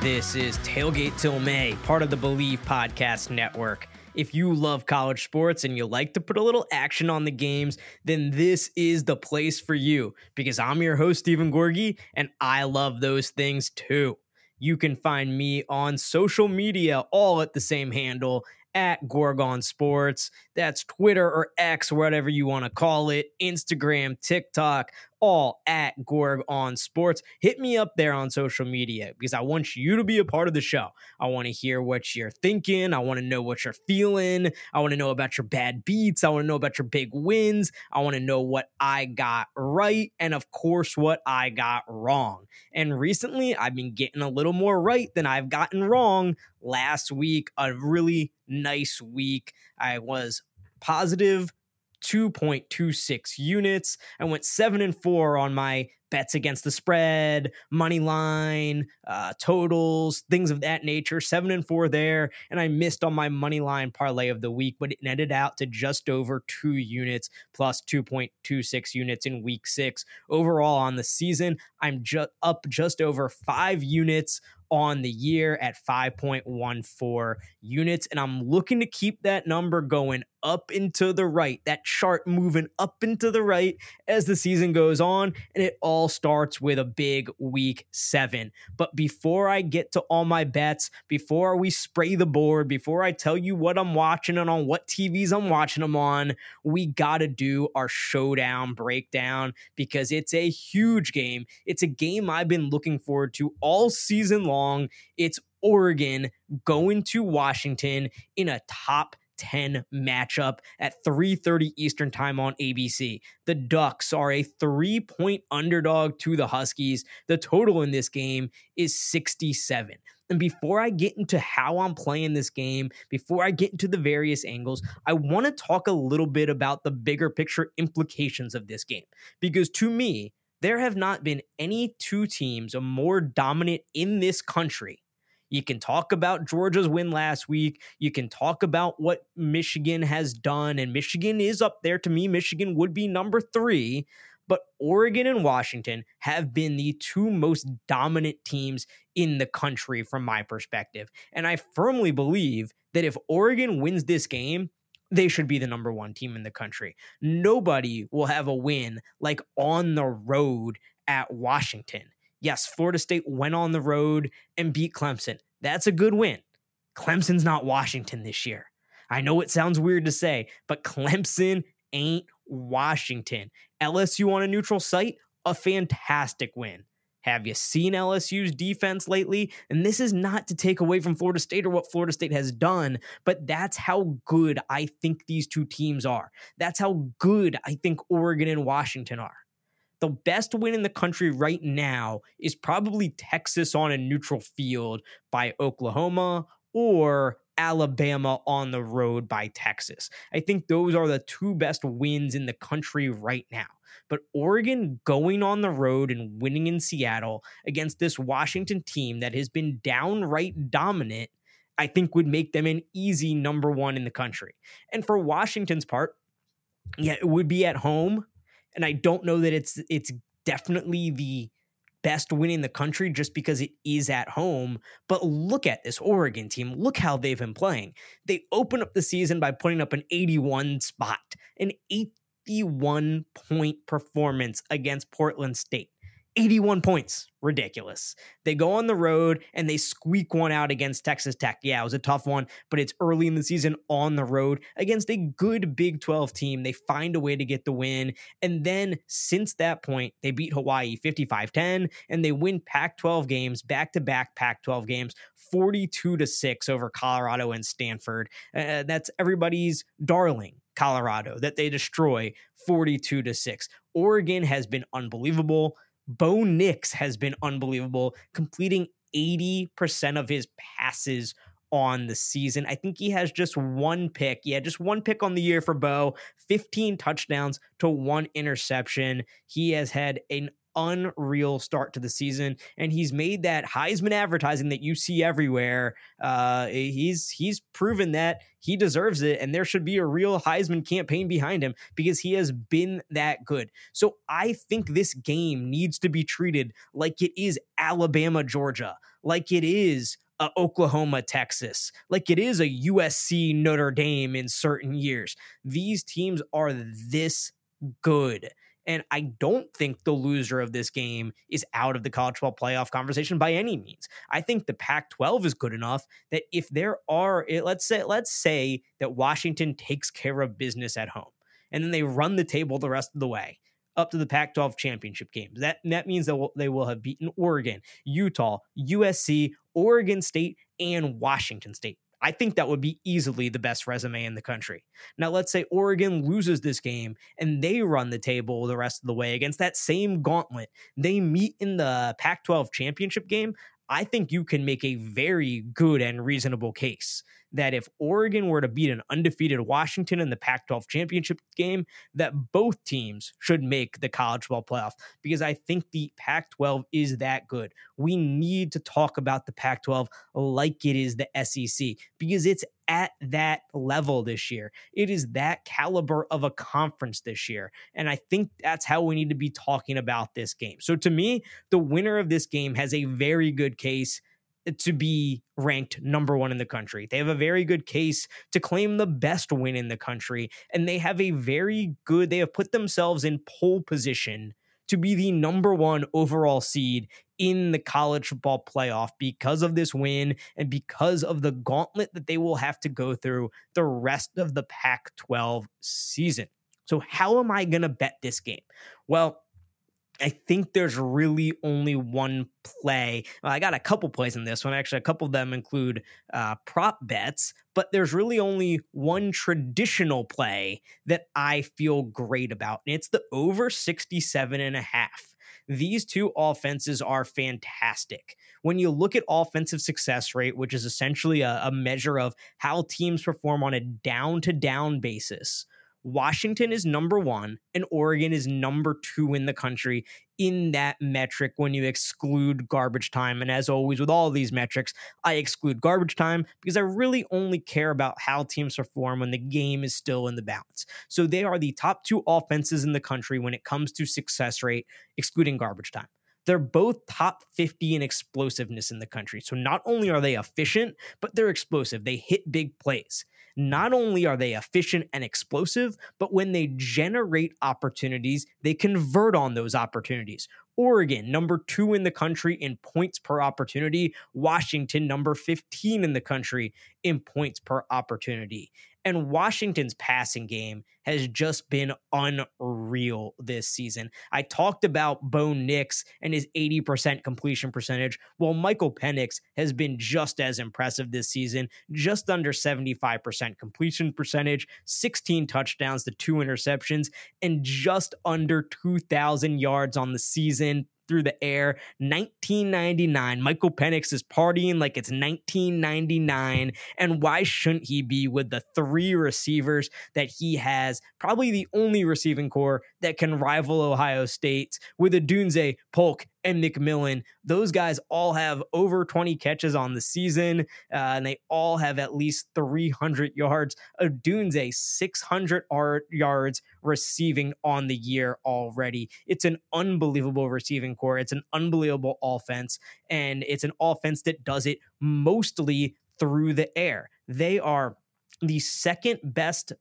This is Tailgate Till May, part of the Believe Podcast Network. If you love college sports and you like to put a little action on the games, then this is the place for you because I'm your host, Steven Gorgie, and I love those things too. You can find me on social media all at the same handle at Gorgon Sports. That's Twitter or X, whatever you want to call it, Instagram, TikTok, all at Gorg on Sports. Hit me up there on social media because I want you to be a part of the show. I want to hear what you're thinking. I want to know what you're feeling. I want to know about your bad beats. I want to know about your big wins. I want to know what I got right. And of course, what I got wrong. And recently, I've been getting a little more right than I've gotten wrong. Last week, a really nice week. I was positive 2.26 units. I went 7 and 4 on my bets against the spread, money line, uh, totals, things of that nature. 7 and 4 there, and I missed on my money line parlay of the week, but it netted out to just over 2 units plus 2.26 units in week 6. Overall on the season, I'm just up just over 5 units on the year at 5.14 units. And I'm looking to keep that number going up into the right, that chart moving up into the right as the season goes on. And it all starts with a big week seven. But before I get to all my bets, before we spray the board, before I tell you what I'm watching and on what TVs I'm watching them on, we got to do our showdown breakdown because it's a huge game. It's a game I've been looking forward to all season long. It's Oregon going to Washington in a top 10 matchup at 3:30 Eastern Time on ABC. The Ducks are a 3-point underdog to the Huskies. The total in this game is 67. And before I get into how I'm playing this game, before I get into the various angles, I want to talk a little bit about the bigger picture implications of this game. Because to me, there have not been any two teams more dominant in this country you can talk about Georgia's win last week. You can talk about what Michigan has done, and Michigan is up there. To me, Michigan would be number three. But Oregon and Washington have been the two most dominant teams in the country from my perspective. And I firmly believe that if Oregon wins this game, they should be the number one team in the country. Nobody will have a win like on the road at Washington. Yes, Florida State went on the road and beat Clemson. That's a good win. Clemson's not Washington this year. I know it sounds weird to say, but Clemson ain't Washington. LSU on a neutral site, a fantastic win. Have you seen LSU's defense lately? And this is not to take away from Florida State or what Florida State has done, but that's how good I think these two teams are. That's how good I think Oregon and Washington are the best win in the country right now is probably Texas on a neutral field by Oklahoma or Alabama on the road by Texas. I think those are the two best wins in the country right now. But Oregon going on the road and winning in Seattle against this Washington team that has been downright dominant, I think would make them an easy number one in the country. And for Washington's part, yeah, it would be at home and I don't know that it's it's definitely the best win in the country just because it is at home. But look at this Oregon team. Look how they've been playing. They open up the season by putting up an 81 spot, an 81 point performance against Portland State. 81 points. Ridiculous. They go on the road and they squeak one out against Texas Tech. Yeah, it was a tough one, but it's early in the season on the road against a good Big 12 team. They find a way to get the win. And then since that point, they beat Hawaii 55 10 and they win Pac 12 games, back to back Pac 12 games, 42 to 6 over Colorado and Stanford. Uh, that's everybody's darling. Colorado that they destroy 42 to 6. Oregon has been unbelievable. Bo Nix has been unbelievable, completing 80% of his passes on the season. I think he has just one pick. Yeah, just one pick on the year for Bo, 15 touchdowns to one interception. He has had an unreal start to the season, and he's made that Heisman advertising that you see everywhere. Uh, he's he's proven that he deserves it, and there should be a real Heisman campaign behind him because he has been that good. So I think this game needs to be treated like it is Alabama, Georgia, like it is Oklahoma, Texas, like it is a USC Notre Dame in certain years. These teams are this good. And I don't think the loser of this game is out of the college football playoff conversation by any means. I think the Pac-12 is good enough that if there are, eh, let's say, let's say that Washington takes care of business at home, and then they run the table the rest of the way up to the Pac-12 championship games. That that means that they will have beaten Oregon, Utah, USC, Oregon State, and Washington State. I think that would be easily the best resume in the country. Now, let's say Oregon loses this game and they run the table the rest of the way against that same gauntlet. They meet in the Pac 12 championship game. I think you can make a very good and reasonable case that if Oregon were to beat an undefeated Washington in the Pac 12 championship game, that both teams should make the college football playoff because I think the Pac 12 is that good. We need to talk about the Pac 12 like it is the SEC because it's at that level this year. It is that caliber of a conference this year. And I think that's how we need to be talking about this game. So to me, the winner of this game has a very good case to be ranked number one in the country. They have a very good case to claim the best win in the country. And they have a very good, they have put themselves in pole position to be the number one overall seed in the college football playoff because of this win and because of the gauntlet that they will have to go through the rest of the Pac 12 season. So, how am I going to bet this game? Well, I think there's really only one play. Well, I got a couple plays in this one. Actually, a couple of them include uh, prop bets, but there's really only one traditional play that I feel great about, and it's the over 67 and a half. These two offenses are fantastic. When you look at offensive success rate, which is essentially a, a measure of how teams perform on a down to down basis, Washington is number one and Oregon is number two in the country in that metric when you exclude garbage time. And as always, with all these metrics, I exclude garbage time because I really only care about how teams perform when the game is still in the balance. So they are the top two offenses in the country when it comes to success rate, excluding garbage time. They're both top 50 in explosiveness in the country. So not only are they efficient, but they're explosive. They hit big plays not only are they efficient and explosive, but when they generate opportunities, they convert on those opportunities. Oregon, number two in the country in points per opportunity. Washington, number 15 in the country in points per opportunity. And Washington's passing game has just been unreal this season. I talked about Bo Nix and his 80% completion percentage. Well, Michael Penix has been just as impressive this season, just under 75% completion percentage, 16 touchdowns to two interceptions, and just under 2,000 yards on the season through the air. 1999. Michael Penix is partying like it's 1999. And why shouldn't he be with the three receivers that he has? Probably the only receiving corps that can rival Ohio State with Odunze, Polk, and McMillan. Those guys all have over 20 catches on the season, uh, and they all have at least 300 yards. Odunze 600 yards receiving on the year already. It's an unbelievable receiving corps. It's an unbelievable offense, and it's an offense that does it mostly through the air. They are the second best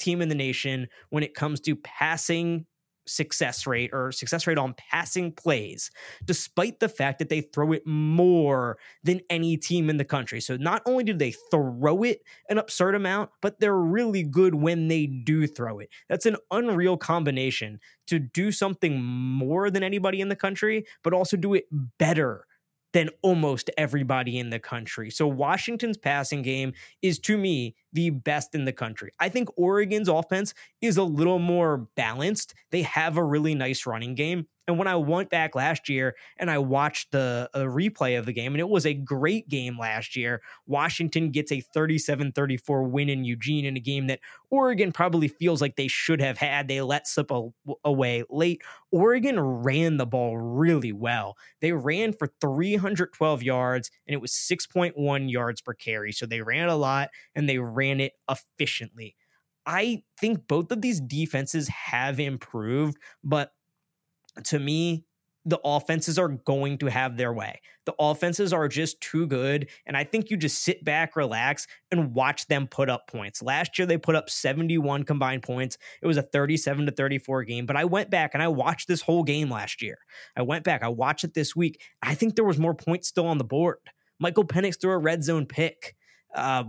team in the nation when it comes to passing success rate or success rate on passing plays, despite the fact that they throw it more than any team in the country. So not only do they throw it an absurd amount, but they're really good when they do throw it. That's an unreal combination to do something more than anybody in the country, but also do it better than almost everybody in the country. So Washington's passing game is to me the best in the country. I think Oregon's offense is a little more balanced. They have a really nice running game. And when I went back last year and I watched the uh, replay of the game, and it was a great game last year, Washington gets a 37 34 win in Eugene in a game that Oregon probably feels like they should have had. They let slip a, away late. Oregon ran the ball really well. They ran for 312 yards and it was 6.1 yards per carry. So they ran a lot and they ran it efficiently. I think both of these defenses have improved, but to me, the offenses are going to have their way. The offenses are just too good. And I think you just sit back, relax, and watch them put up points. Last year, they put up 71 combined points. It was a 37 to 34 game. But I went back and I watched this whole game last year. I went back, I watched it this week. I think there was more points still on the board. Michael Penix threw a red zone pick. Uh,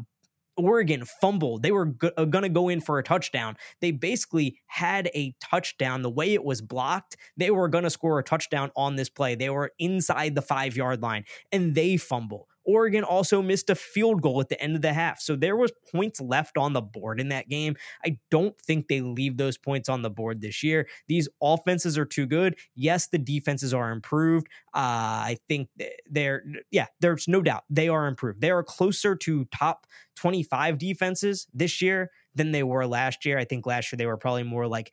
Oregon fumbled. They were go- uh, going to go in for a touchdown. They basically had a touchdown. The way it was blocked, they were going to score a touchdown on this play. They were inside the five yard line and they fumble. Oregon also missed a field goal at the end of the half. So there was points left on the board in that game. I don't think they leave those points on the board this year. These offenses are too good. Yes, the defenses are improved. Uh, I think they're yeah, there's no doubt they are improved. They are closer to top 25 defenses this year than they were last year. I think last year they were probably more like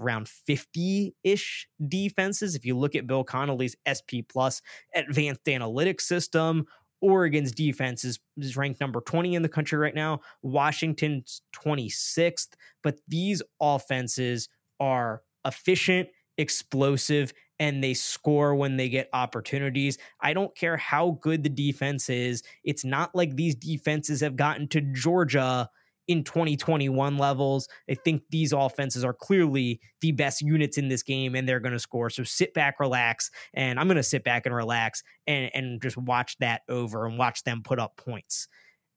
around 50-ish defenses. If you look at Bill Connelly's SP plus advanced analytics system Oregon's defense is, is ranked number 20 in the country right now, Washington's 26th. But these offenses are efficient, explosive, and they score when they get opportunities. I don't care how good the defense is. It's not like these defenses have gotten to Georgia in 2021 levels. I think these offenses are clearly the best units in this game and they're going to score. So sit back, relax, and I'm going to sit back and relax and, and just watch that over and watch them put up points.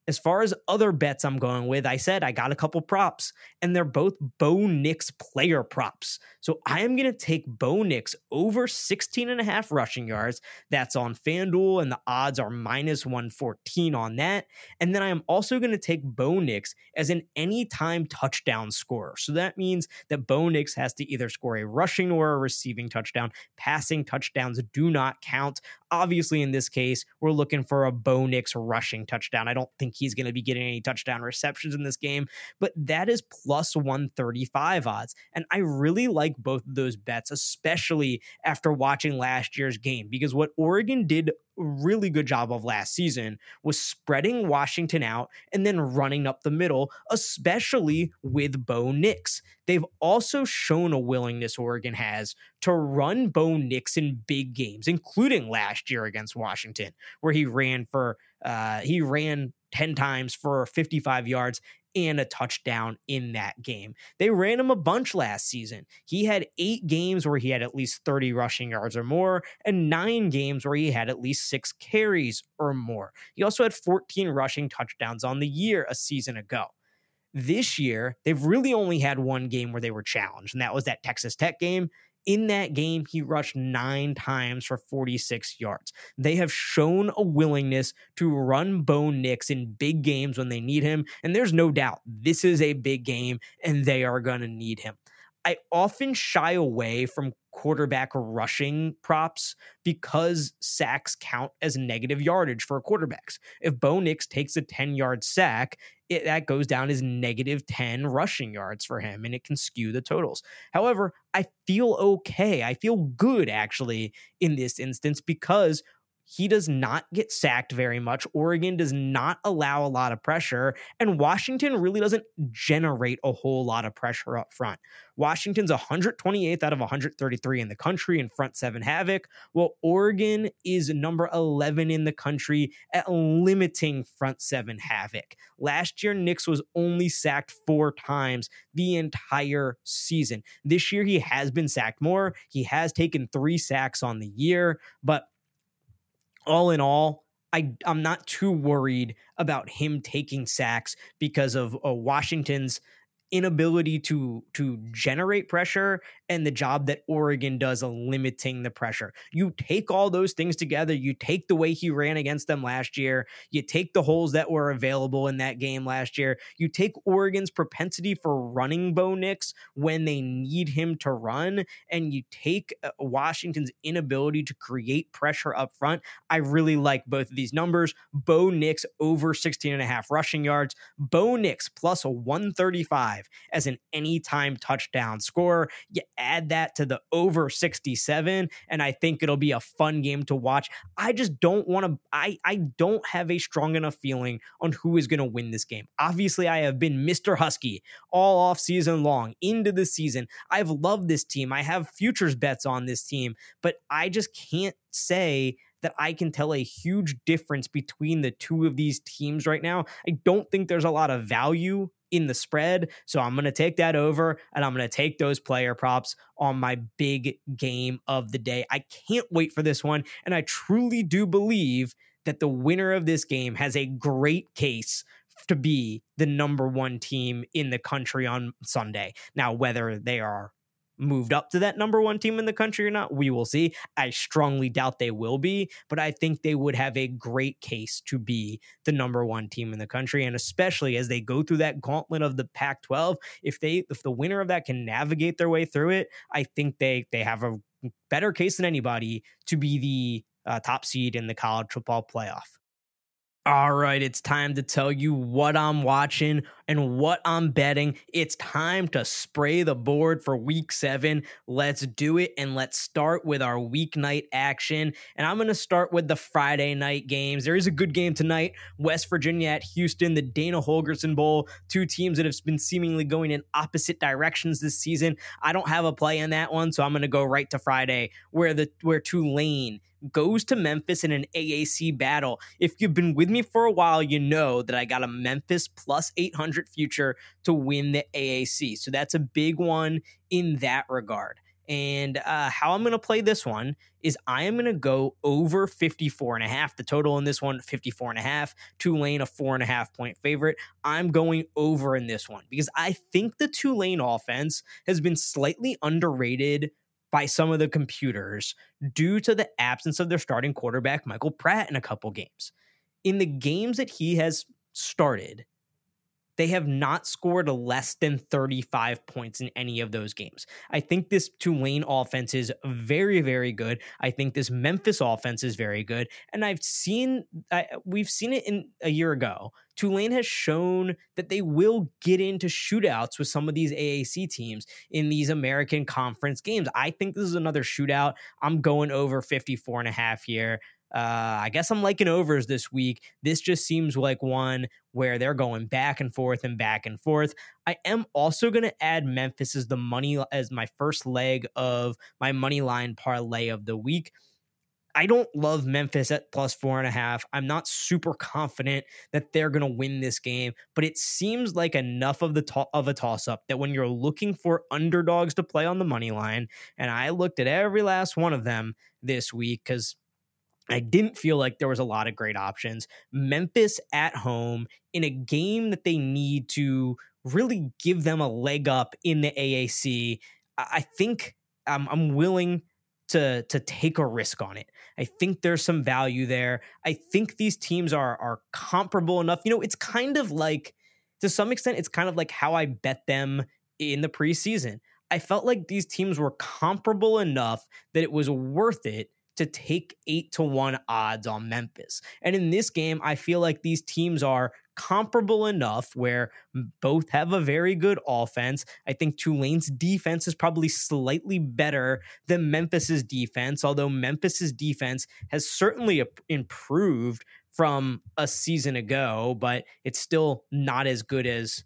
As far as other bets I'm going with, I said I got a couple props, and they're both Bo Nix player props. So I am going to take Bo Nix over 16 and a half rushing yards. That's on FanDuel, and the odds are minus 114 on that. And then I am also going to take Bo Nix as an anytime touchdown scorer. So that means that Bo Nix has to either score a rushing or a receiving touchdown. Passing touchdowns do not count. Obviously, in this case, we're looking for a Bo Nix rushing touchdown. I don't think he's going to be getting any touchdown receptions in this game, but that is plus 135 odds. And I really like both of those bets, especially after watching last year's game, because what Oregon did really good job of last season was spreading Washington out and then running up the middle, especially with Bo Nix. They've also shown a willingness Oregon has to run Bo Nix in big games, including last year against Washington, where he ran for uh, he ran 10 times for 55 yards and a touchdown in that game. They ran him a bunch last season. He had eight games where he had at least 30 rushing yards or more, and nine games where he had at least six carries or more. He also had 14 rushing touchdowns on the year a season ago. This year, they've really only had one game where they were challenged, and that was that Texas Tech game. In that game, he rushed nine times for 46 yards. They have shown a willingness to run Bo Nix in big games when they need him. And there's no doubt this is a big game and they are going to need him. I often shy away from quarterback rushing props because sacks count as negative yardage for quarterbacks. If Bo Nix takes a 10 yard sack, it, that goes down as negative 10 rushing yards for him and it can skew the totals. However, I feel okay. I feel good actually in this instance because he does not get sacked very much. Oregon does not allow a lot of pressure, and Washington really doesn't generate a whole lot of pressure up front. Washington's 128th out of 133 in the country in front seven havoc, while Oregon is number 11 in the country at limiting front seven havoc. Last year, Nix was only sacked four times the entire season. This year, he has been sacked more. He has taken three sacks on the year, but all in all, I, I'm not too worried about him taking sacks because of uh, Washington's inability to to generate pressure and the job that Oregon does limiting the pressure. You take all those things together, you take the way he ran against them last year, you take the holes that were available in that game last year, you take Oregon's propensity for running Bo Nix when they need him to run, and you take uh, Washington's inability to create pressure up front. I really like both of these numbers. Bo Nix over 16 and a half rushing yards, Bo Nix plus a 135 as an anytime touchdown score. You add that to the over 67 and I think it'll be a fun game to watch. I just don't want to I I don't have a strong enough feeling on who is going to win this game. Obviously, I have been Mr. Husky all off season long into the season. I've loved this team. I have futures bets on this team, but I just can't say that I can tell a huge difference between the two of these teams right now. I don't think there's a lot of value in the spread. So I'm going to take that over and I'm going to take those player props on my big game of the day. I can't wait for this one. And I truly do believe that the winner of this game has a great case to be the number one team in the country on Sunday. Now, whether they are moved up to that number one team in the country or not, we will see. I strongly doubt they will be, but I think they would have a great case to be the number one team in the country. And especially as they go through that gauntlet of the Pac 12, if they if the winner of that can navigate their way through it, I think they they have a better case than anybody to be the uh, top seed in the college football playoff. All right, it's time to tell you what I'm watching and what I'm betting. It's time to spray the board for week seven. Let's do it and let's start with our weeknight action. And I'm going to start with the Friday night games. There is a good game tonight West Virginia at Houston, the Dana Holgorsen Bowl, two teams that have been seemingly going in opposite directions this season. I don't have a play in that one, so I'm going to go right to Friday where the where Tulane goes to Memphis in an AAC battle. If you've been with me for a while, you know that I got a Memphis plus 800 future to win the AAC. So that's a big one in that regard. And uh, how I'm going to play this one is I am going to go over 54 and a half. The total in this one, 54 and a half. Tulane, a four and a half point favorite. I'm going over in this one because I think the Tulane offense has been slightly underrated by some of the computers due to the absence of their starting quarterback, Michael Pratt, in a couple games. In the games that he has started, they have not scored less than 35 points in any of those games. I think this Tulane offense is very, very good. I think this Memphis offense is very good. And I've seen, I, we've seen it in a year ago. Tulane has shown that they will get into shootouts with some of these AAC teams in these American Conference games. I think this is another shootout. I'm going over 54 and a half here. Uh, I guess I'm liking overs this week. This just seems like one where they're going back and forth and back and forth. I am also going to add Memphis as the money as my first leg of my money line parlay of the week. I don't love Memphis at plus four and a half. I'm not super confident that they're going to win this game, but it seems like enough of the to- of a toss up that when you're looking for underdogs to play on the money line, and I looked at every last one of them this week because I didn't feel like there was a lot of great options. Memphis at home in a game that they need to really give them a leg up in the AAC. I think I'm, I'm willing to to take a risk on it. I think there's some value there. I think these teams are are comparable enough. You know, it's kind of like to some extent, it's kind of like how I bet them in the preseason. I felt like these teams were comparable enough that it was worth it to take eight to one odds on Memphis. And in this game, I feel like these teams are comparable enough where both have a very good offense. I think Tulane's defense is probably slightly better than Memphis's defense, although Memphis's defense has certainly improved from a season ago, but it's still not as good as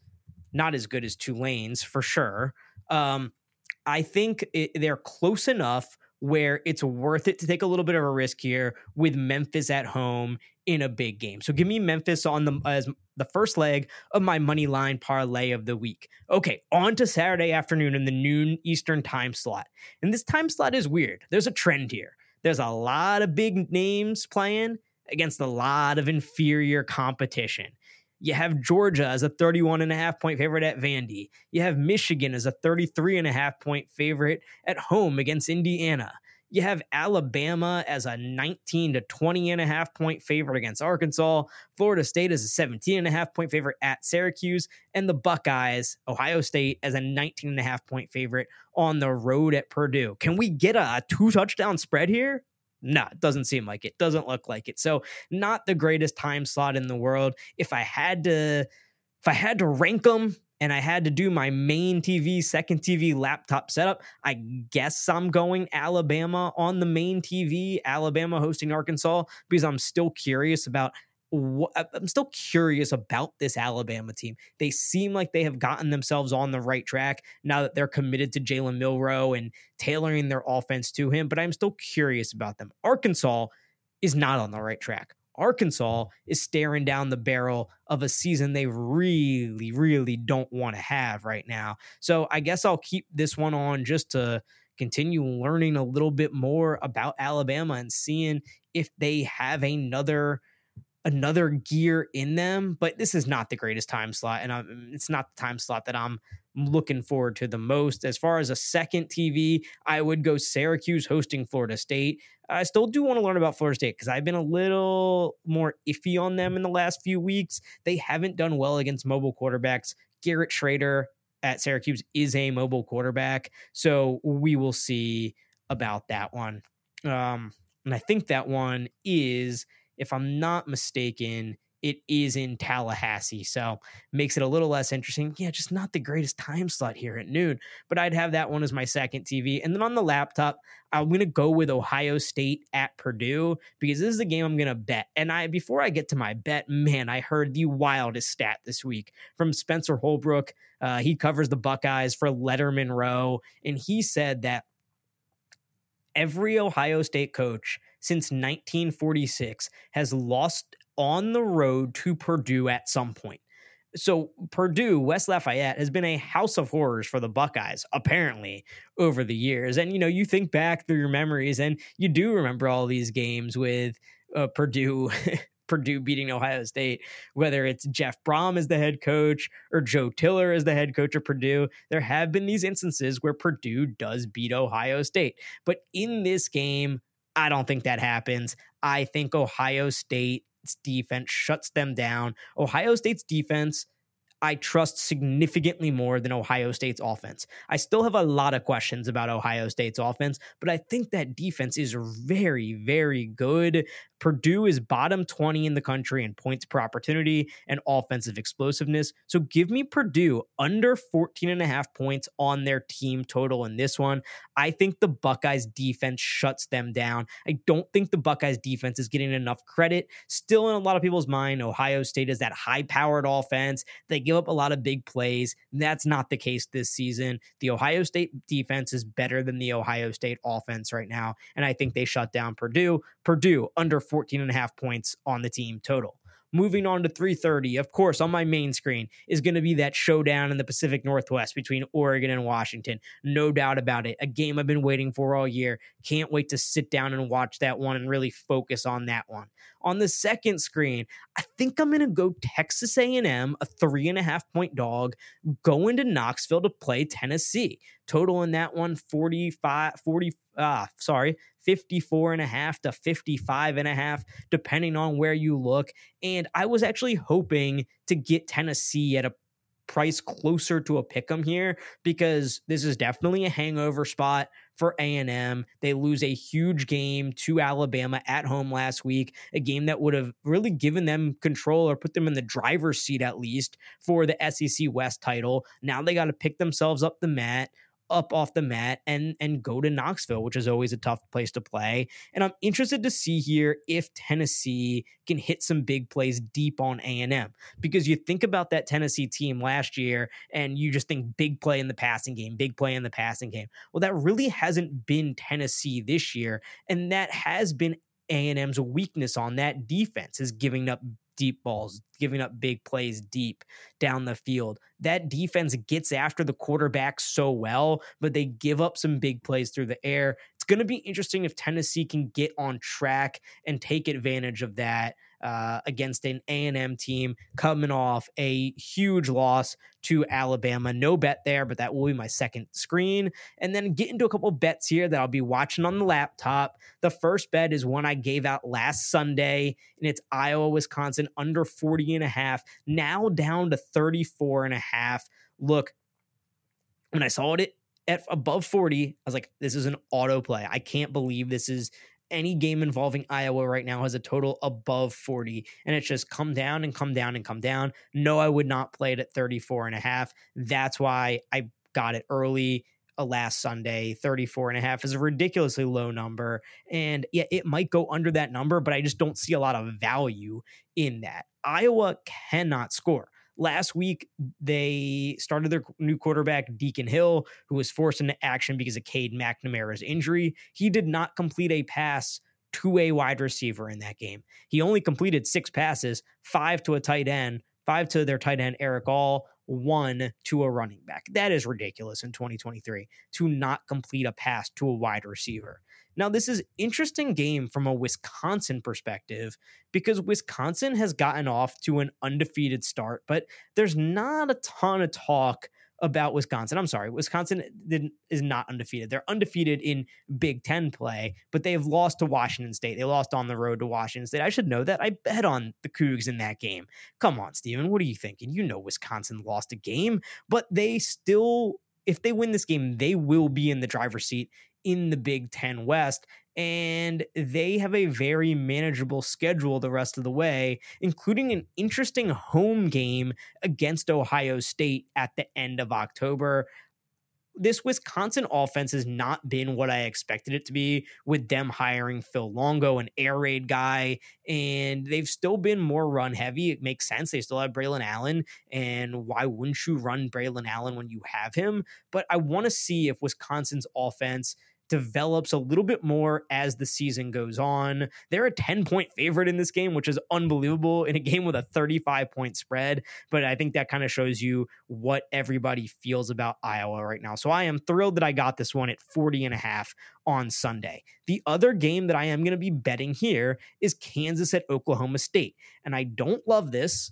not as good as Tulane's for sure. Um, I think it, they're close enough where it's worth it to take a little bit of a risk here with Memphis at home in a big game. So give me Memphis on the as the first leg of my money line parlay of the week. Okay, on to Saturday afternoon in the noon Eastern time slot. And this time slot is weird. There's a trend here. There's a lot of big names playing against a lot of inferior competition. You have Georgia as a 31 and a half point favorite at Vandy. You have Michigan as a 33 and a half point favorite at home against Indiana. You have Alabama as a 19 to 20 and a half point favorite against Arkansas. Florida State as a 17 and a half point favorite at Syracuse. And the Buckeyes, Ohio State, as a 19 and a half point favorite on the road at Purdue. Can we get a two touchdown spread here? No, it doesn't seem like it. Doesn't look like it. So, not the greatest time slot in the world. If I had to, if I had to rank them, and I had to do my main TV, second TV laptop setup, I guess I'm going Alabama on the main TV, Alabama hosting Arkansas, because I'm still curious about I'm still curious about this Alabama team. They seem like they have gotten themselves on the right track now that they're committed to Jalen Milroe and tailoring their offense to him, but I'm still curious about them. Arkansas is not on the right track. Arkansas is staring down the barrel of a season they really, really don't want to have right now. So I guess I'll keep this one on just to continue learning a little bit more about Alabama and seeing if they have another another gear in them, but this is not the greatest time slot, and I'm, it's not the time slot that I'm looking forward to the most. As far as a second TV, I would go Syracuse hosting Florida State. I still do want to learn about Florida State because I've been a little more iffy on them in the last few weeks. They haven't done well against mobile quarterbacks. Garrett Shrader at Syracuse is a mobile quarterback, so we will see about that one. Um, and I think that one is if I'm not mistaken, it is in Tallahassee. So makes it a little less interesting. Yeah, just not the greatest time slot here at noon. But I'd have that one as my second TV. And then on the laptop, I'm gonna go with Ohio State at Purdue because this is the game I'm gonna bet. And I before I get to my bet, man, I heard the wildest stat this week from Spencer Holbrook. Uh, he covers the Buckeyes for Letterman Row, and he said that every Ohio State coach since 1946 has lost on the road to Purdue at some point. So Purdue, West Lafayette has been a house of horrors for the Buckeyes, apparently, over the years. And you know, you think back through your memories, and you do remember all these games with uh, Purdue. Purdue beating Ohio State, whether it's Jeff Brohm as the head coach or Joe Tiller as the head coach of Purdue, there have been these instances where Purdue does beat Ohio State. But in this game, I don't think that happens. I think Ohio State's defense shuts them down. Ohio State's defense I trust significantly more than Ohio State's offense. I still have a lot of questions about Ohio State's offense, but I think that defense is very, very good. Purdue is bottom 20 in the country in points per opportunity and offensive explosiveness. So give me Purdue under 14 and a half points on their team total in this one. I think the Buckeyes defense shuts them down. I don't think the Buckeyes defense is getting enough credit. Still in a lot of people's mind, Ohio State is that high powered offense. They give up a lot of big plays. That's not the case this season. The Ohio State defense is better than the Ohio State offense right now. And I think they shut down Purdue. Purdue under 14 and a half points on the team total. Moving on to 3:30, of course, on my main screen is going to be that showdown in the Pacific Northwest between Oregon and Washington. No doubt about it. A game I've been waiting for all year. Can't wait to sit down and watch that one and really focus on that one. On the second screen, I think I'm going to go Texas A&M, a three and a half point dog, going to Knoxville to play Tennessee. Total in that one 45, 40, ah, sorry, 54 and a half to 55 and a half, depending on where you look. And I was actually hoping to get Tennessee at a price closer to a pick 'em here because this is definitely a hangover spot for A&M. They lose a huge game to Alabama at home last week, a game that would have really given them control or put them in the driver's seat at least for the SEC West title. Now they got to pick themselves up the mat up off the mat and and go to Knoxville, which is always a tough place to play. And I'm interested to see here if Tennessee can hit some big plays deep on A&M because you think about that Tennessee team last year and you just think big play in the passing game, big play in the passing game. Well, that really hasn't been Tennessee this year and that has been A&M's weakness on that defense is giving up deep balls, giving up big plays deep down the field. That defense gets after the quarterback so well, but they give up some big plays through the air. It's going to be interesting if Tennessee can get on track and take advantage of that uh, against an A&M team coming off a huge loss to Alabama. No bet there, but that will be my second screen. And then get into a couple bets here that I'll be watching on the laptop. The first bet is one I gave out last Sunday, and it's Iowa, Wisconsin under 40 and a half, now down to 34 and a half. Look, when I saw it at above 40, I was like, this is an auto play. I can't believe this is any game involving Iowa right now has a total above 40 and it's just come down and come down and come down. No, I would not play it at 34 and a half. That's why I got it early uh, last Sunday. 34 and a half is a ridiculously low number. And yeah, it might go under that number, but I just don't see a lot of value in that. Iowa cannot score. Last week, they started their new quarterback, Deacon Hill, who was forced into action because of Cade McNamara's injury. He did not complete a pass to a wide receiver in that game. He only completed six passes, five to a tight end, five to their tight end, Erick All, one to a running back. That is ridiculous in 2023 to not complete a pass to a wide receiver. Now, this is interesting game from a Wisconsin perspective because Wisconsin has gotten off to an undefeated start, but there's not a ton of talk about Wisconsin. I'm sorry, Wisconsin is not undefeated. They're undefeated in Big Ten play, but they have lost to Washington State. They lost on the road to Washington State. I should know that. I bet on the Cougs in that game. Come on, Steven. What are you thinking? You know Wisconsin lost a game, but they still if they win this game, they will be in the driver's seat in the Big Ten West. And they have a very manageable schedule the rest of the way, including an interesting home game against Ohio State at the end of October this Wisconsin offense has not been what I expected it to be with them hiring Phil Longo, an air raid guy, and they've still been more run heavy. It makes sense. They still have Braylon Allen, and why wouldn't you run Braylon Allen when you have him? But I want to see if Wisconsin's offense develops a little bit more as the season goes on. They're a 10 point favorite in this game, which is unbelievable in a game with a 35 point spread. But I think that kind of shows you what everybody feels about Iowa right now. So I am thrilled that I got this one at 40 and a half on Sunday. The other game that I am going to be betting here is Kansas at Oklahoma State. And I don't love this,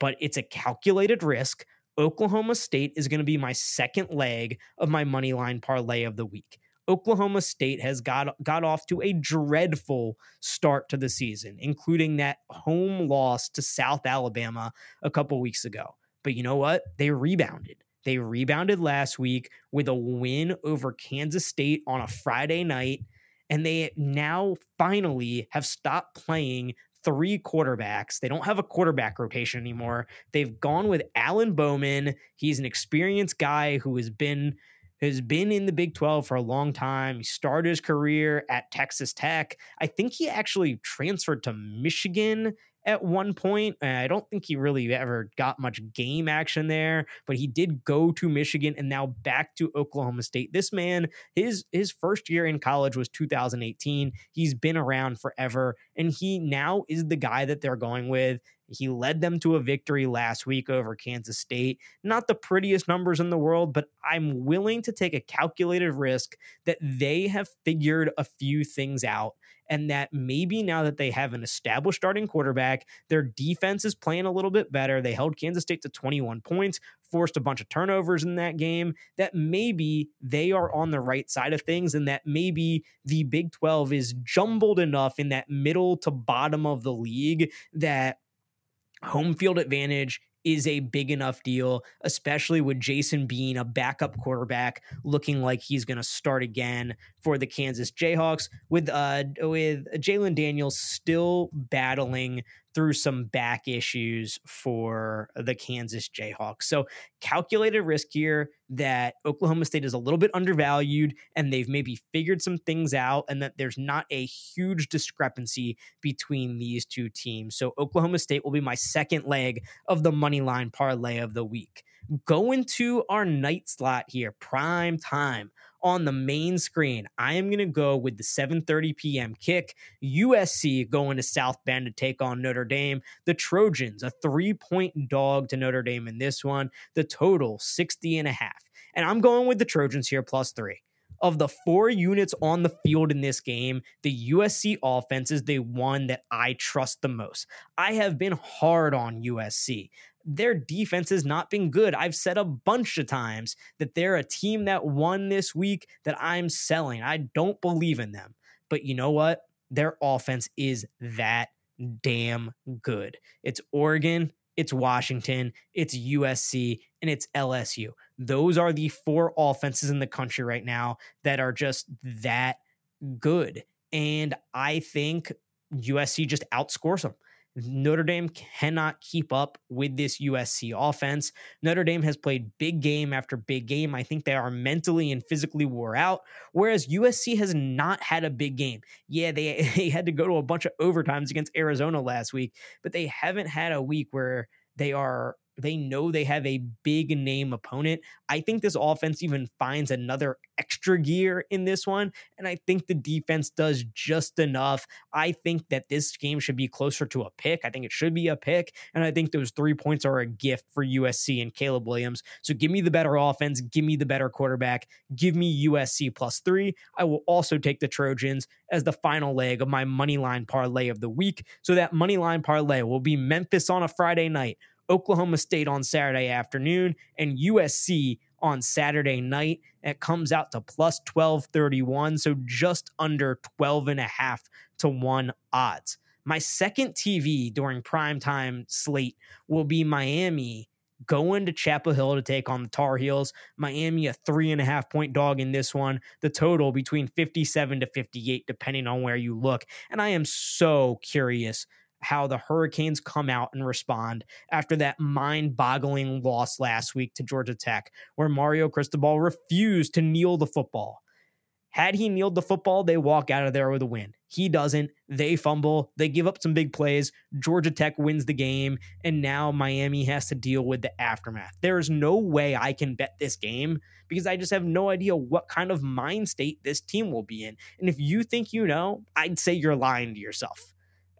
but it's a calculated risk. Oklahoma State is going to be my second leg of my money line parlay of the week. Oklahoma State has got got off to a dreadful start to the season, including that home loss to South Alabama a couple weeks ago. But you know what? They rebounded. They rebounded last week with a win over Kansas State on a Friday night, and they now finally have stopped playing three quarterbacks. They don't have a quarterback rotation anymore. They've gone with Alan Bowman. He's an experienced guy who has been has been in the Big 12 for a long time. He started his career at Texas Tech. I think he actually transferred to Michigan at one point. Uh, I don't think he really ever got much game action there, but he did go to Michigan and now back to Oklahoma State. This man, his his first year in college was 2018. He's been around forever and he now is the guy that they're going with. He led them to a victory last week over Kansas State. Not the prettiest numbers in the world, but I'm willing to take a calculated risk that they have figured a few things out and that maybe now that they have an established starting quarterback, their defense is playing a little bit better. They held Kansas State to 21 points, forced a bunch of turnovers in that game, that maybe they are on the right side of things and that maybe the Big 12 is jumbled enough in that middle to bottom of the league that home field advantage is a big enough deal, especially with Jason Bean, a backup quarterback, looking like he's going to start again for the Kansas Jayhawks. With uh, with Jalon Daniels still battling through some back issues for the Kansas Jayhawks. So, calculated risk here that Oklahoma State is a little bit undervalued and they've maybe figured some things out and that there's not a huge discrepancy between these two teams. So, Oklahoma State will be my second leg of the money line parlay of the week. Go into our night slot here, prime time on the main screen. I am going to go with the 7:30 p.m. kick. USC going to South Bend to take on Notre Dame. The Trojans, a 3-point dog to Notre Dame in this one. The total 60 and a half. And I'm going with the Trojans here plus 3. of the four units on the field in this game, the USC offense is the one that I trust the most. I have been hard on USC. Their defense has not been good. I've said a bunch of times that they're a team that won this week that I'm selling. I don't believe in them. But you know what? Their offense is that damn good. It's Oregon, it's Washington, it's USC, and it's LSU. Those are the four offenses in the country right now that are just that good. And I think USC just outscores them. Notre Dame cannot keep up with this USC offense. Notre Dame has played big game after big game. I think they are mentally and physically wore out, whereas USC has not had a big game. Yeah, they, they had to go to a bunch of overtimes against Arizona last week, but they haven't had a week where they are they know they have a big name opponent. I think this offense even finds another extra gear in this one. And I think the defense does just enough. I think that this game should be closer to a pick. I think it should be a pick. And I think those three points are a gift for USC and Caleb Williams. So give me the better offense. Give me the better quarterback. Give me USC plus three. I will also take the Trojans as the final leg of my money line parlay of the week. So that money line parlay will be Memphis on a Friday night. Oklahoma State on Saturday afternoon, and USC on Saturday night. It comes out to plus 1231, so just under 12 and a half to 1 odds. My second TV during primetime slate will be Miami going to Chapel Hill to take on the Tar Heels. Miami, a three and a half point dog in this one. The total between 57 to 58, depending on where you look. And I am so curious how the Hurricanes come out and respond after that mind boggling loss last week to Georgia Tech, where Mario Cristobal refused to kneel the football. Had he kneeled the football, they walk out of there with a win. He doesn't. They fumble. They give up some big plays. Georgia Tech wins the game. And now Miami has to deal with the aftermath. There is no way I can bet this game because I just have no idea what kind of mind state this team will be in. And if you think you know, I'd say you're lying to yourself.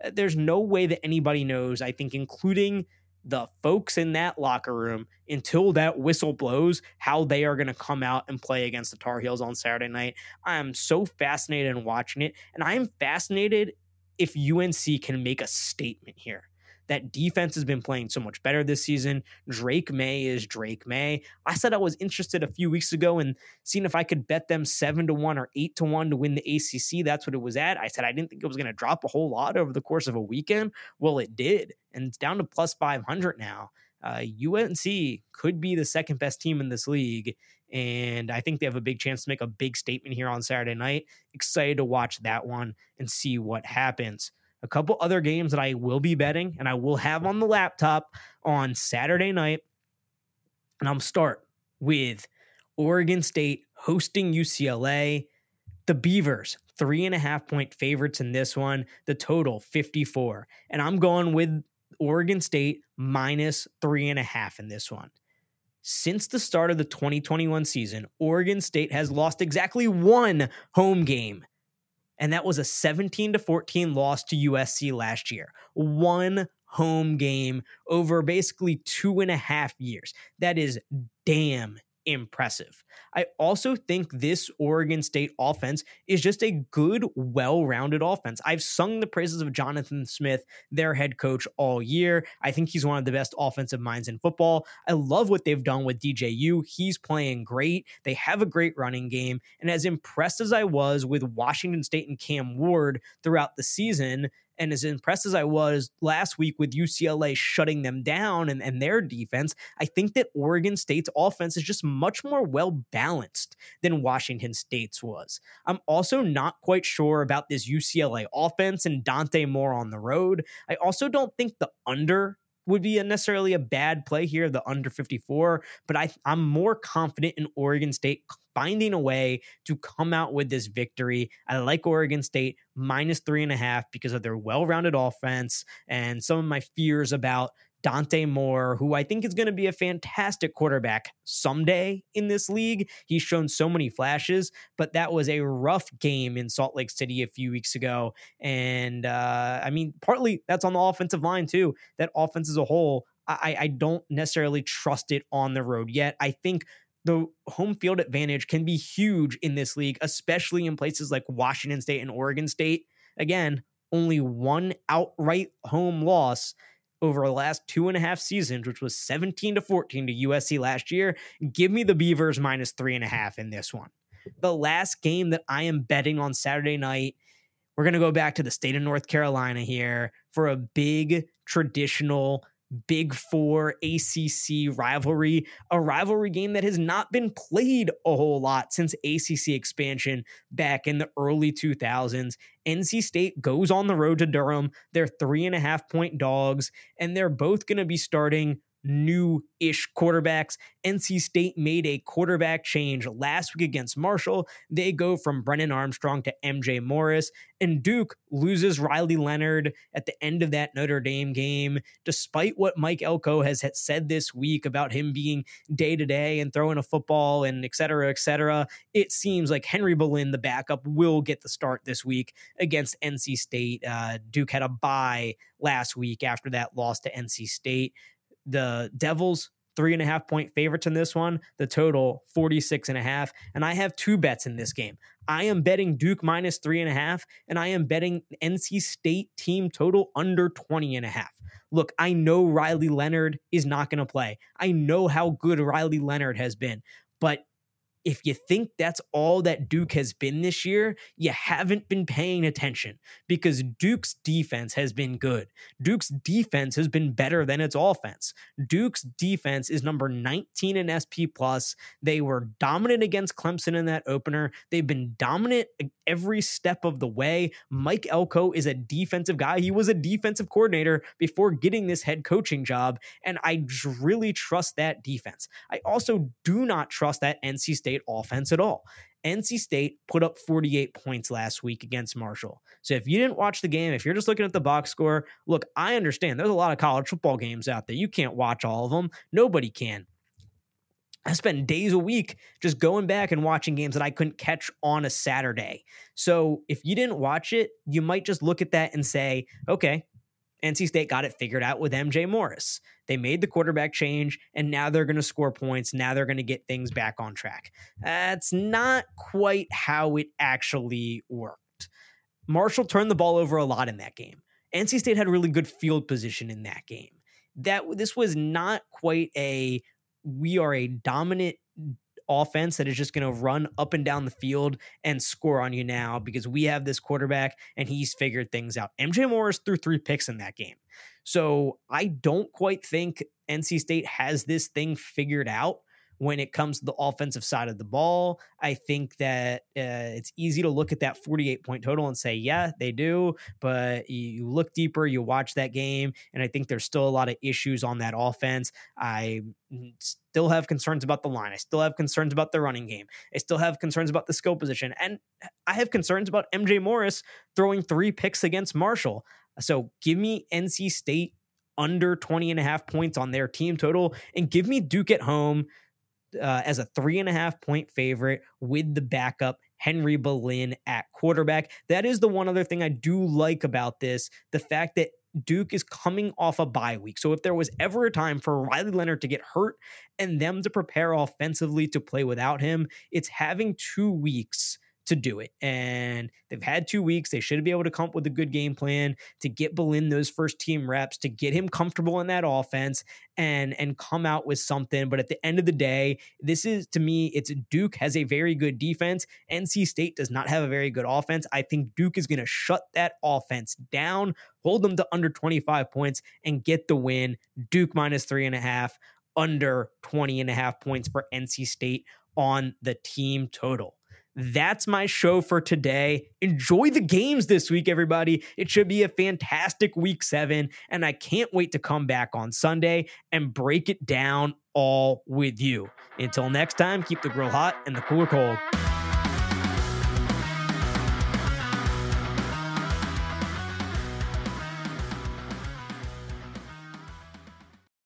Uh, there's no way that anybody knows, I think, including the folks in that locker room until that whistle blows how they are going to come out and play against the Tar Heels on Saturday night. I am so fascinated in watching it. And I am fascinated if UNC can make a statement here. That defense has been playing so much better this season. Drake Maye is Drake Maye. I said I was interested a few weeks ago in seeing if I could bet them seven to one or eight to one to win the ACC. That's what it was at. I said I didn't think it was going to drop a whole lot over the course of a weekend. Well, it did, and it's down to plus five hundred now. Uh, UNC could be the second best team in this league. And I think they have a big chance to make a big statement here on Saturday night. Excited to watch that one and see what happens a couple other games that I will be betting and I will have on the laptop on Saturday night. And I'm start with Oregon State hosting UCLA. The Beavers, three and a half point favorites in this one. The total 54. And I'm going with Oregon State minus three and a half in this one. Since the start of the 2021 season, Oregon State has lost exactly one home game and that was a 17 to 14 loss to USC last year. One home game over basically two and a half years. That is damn impressive. I also think this Oregon State offense is just a good, well rounded offense. I've sung the praises of Jonathan Smith, their head coach, all year. I think he's one of the best offensive minds in football. I love what they've done with DJU. He's playing great. They have a great running game. And as impressed as I was with Washington State and Cam Ward throughout the season, and as impressed as I was last week with UCLA shutting them down and, and their defense, I think that Oregon State's offense is just much more well balanced than Washington State's was. I'm also not quite sure about this UCLA offense and Dante Moore on the road. I also don't think the under would be a necessarily a bad play here, the under 54, but I, I'm more confident in Oregon State finding a way to come out with this victory. I like Oregon State minus three and a half because of their well rounded offense and some of my fears about Dante Moore, who I think is going to be a fantastic quarterback someday in this league. He's shown so many flashes, but that was a rough game in Salt Lake City a few weeks ago. And uh, I mean, partly that's on the offensive line, too. That offense as a whole, I, I don't necessarily trust it on the road yet. I think the home field advantage can be huge in this league, especially in places like Washington State and Oregon State. Again, only one outright home loss over the last two and a half seasons, which was 17 to 14 to USC last year. Give me the Beavers minus three and a half in this one. The last game that I am betting on Saturday night, we're going to go back to the state of North Carolina here for a big traditional Big Four ACC rivalry, a rivalry game that has not been played a whole lot since ACC expansion back in the early 2000s. NC State goes on the road to Durham. They're three and a half point dogs, and they're both going to be starting new ish quarterbacks. NC State made a quarterback change last week against Marshall. They go from Brennan Armstrong to MJ Morris, and Duke loses Riley Leonard at the end of that Notre Dame game, despite what Mike Elko has said this week about him being day to day and throwing a football and et cetera, et cetera. It seems like Henry Belin, the backup, will get the start this week against NC State. Uh, Duke had a bye last week after that loss to NC State the Devils three and a half point favorites in this one. The total 46 and a half. And I have two bets in this game. I am betting Duke minus three and a half, and I am betting NC State team total under 20 and a half. Look, I know Riley Leonard is not going to play. I know how good Riley Leonard has been, but if you think that's all that Duke has been this year, you haven't been paying attention because Duke's defense has been good. Duke's defense has been better than its offense. Duke's defense is number 19 in SP plus. They were dominant against Clemson in that opener. They've been dominant every step of the way. Mike Elko is a defensive guy. He was a defensive coordinator before getting this head coaching job, and I really trust that defense. I also do not trust that NC State State offense at all. NC State put up 48 points last week against Marshall. So if you didn't watch the game, if you're just looking at the box score, look, I understand there's a lot of college football games out there. You can't watch all of them. Nobody can. I spend days a week just going back and watching games that I couldn't catch on a Saturday. So if you didn't watch it, you might just look at that and say, okay, NC State got it figured out with MJ Morris. They made the quarterback change, and now they're going to score points. Now they're going to get things back on track. That's not quite how it actually worked. Marshall turned the ball over a lot in that game. NC State had really good field position in that game. That this was not quite a we are a dominant offense that is just going to run up and down the field and score on you now because we have this quarterback and he's figured things out. MJ Morris threw three picks in that game. So I don't quite think NC State has this thing figured out when it comes to the offensive side of the ball. I think that uh, it's easy to look at that 48 point total and say, yeah, they do. But you look deeper, you watch that game, and I think there's still a lot of issues on that offense. I still have concerns about the line. I still have concerns about the running game. I still have concerns about the skill position. And I have concerns about MJ Morris throwing three picks against Marshall. So give me NC State under 20 and a half points on their team total and give me Duke at home uh, as a three and a half point favorite with the backup Henry Belin at quarterback. That is the one other thing I do like about this the fact that Duke is coming off a bye week. So if there was ever a time for Riley Leonard to get hurt and them to prepare offensively to play without him, it's having two weeks to do it. And they've had two weeks. They should be able to come up with a good game plan to get Belin those first team reps, to get him comfortable in that offense and and come out with something. But at the end of the day, this is to me, it's Duke has a very good defense. NC State does not have a very good offense. I think Duke is going to shut that offense down, hold them to under 25 points, and get the win. Duke minus three and a half, under 20 and a half points for NC State on the team total. That's my show for today. Enjoy the games this week, everybody. It should be a fantastic week seven, and I can't wait to come back on Sunday and break it down all with you. Until next time, keep the grill hot and the cooler cold.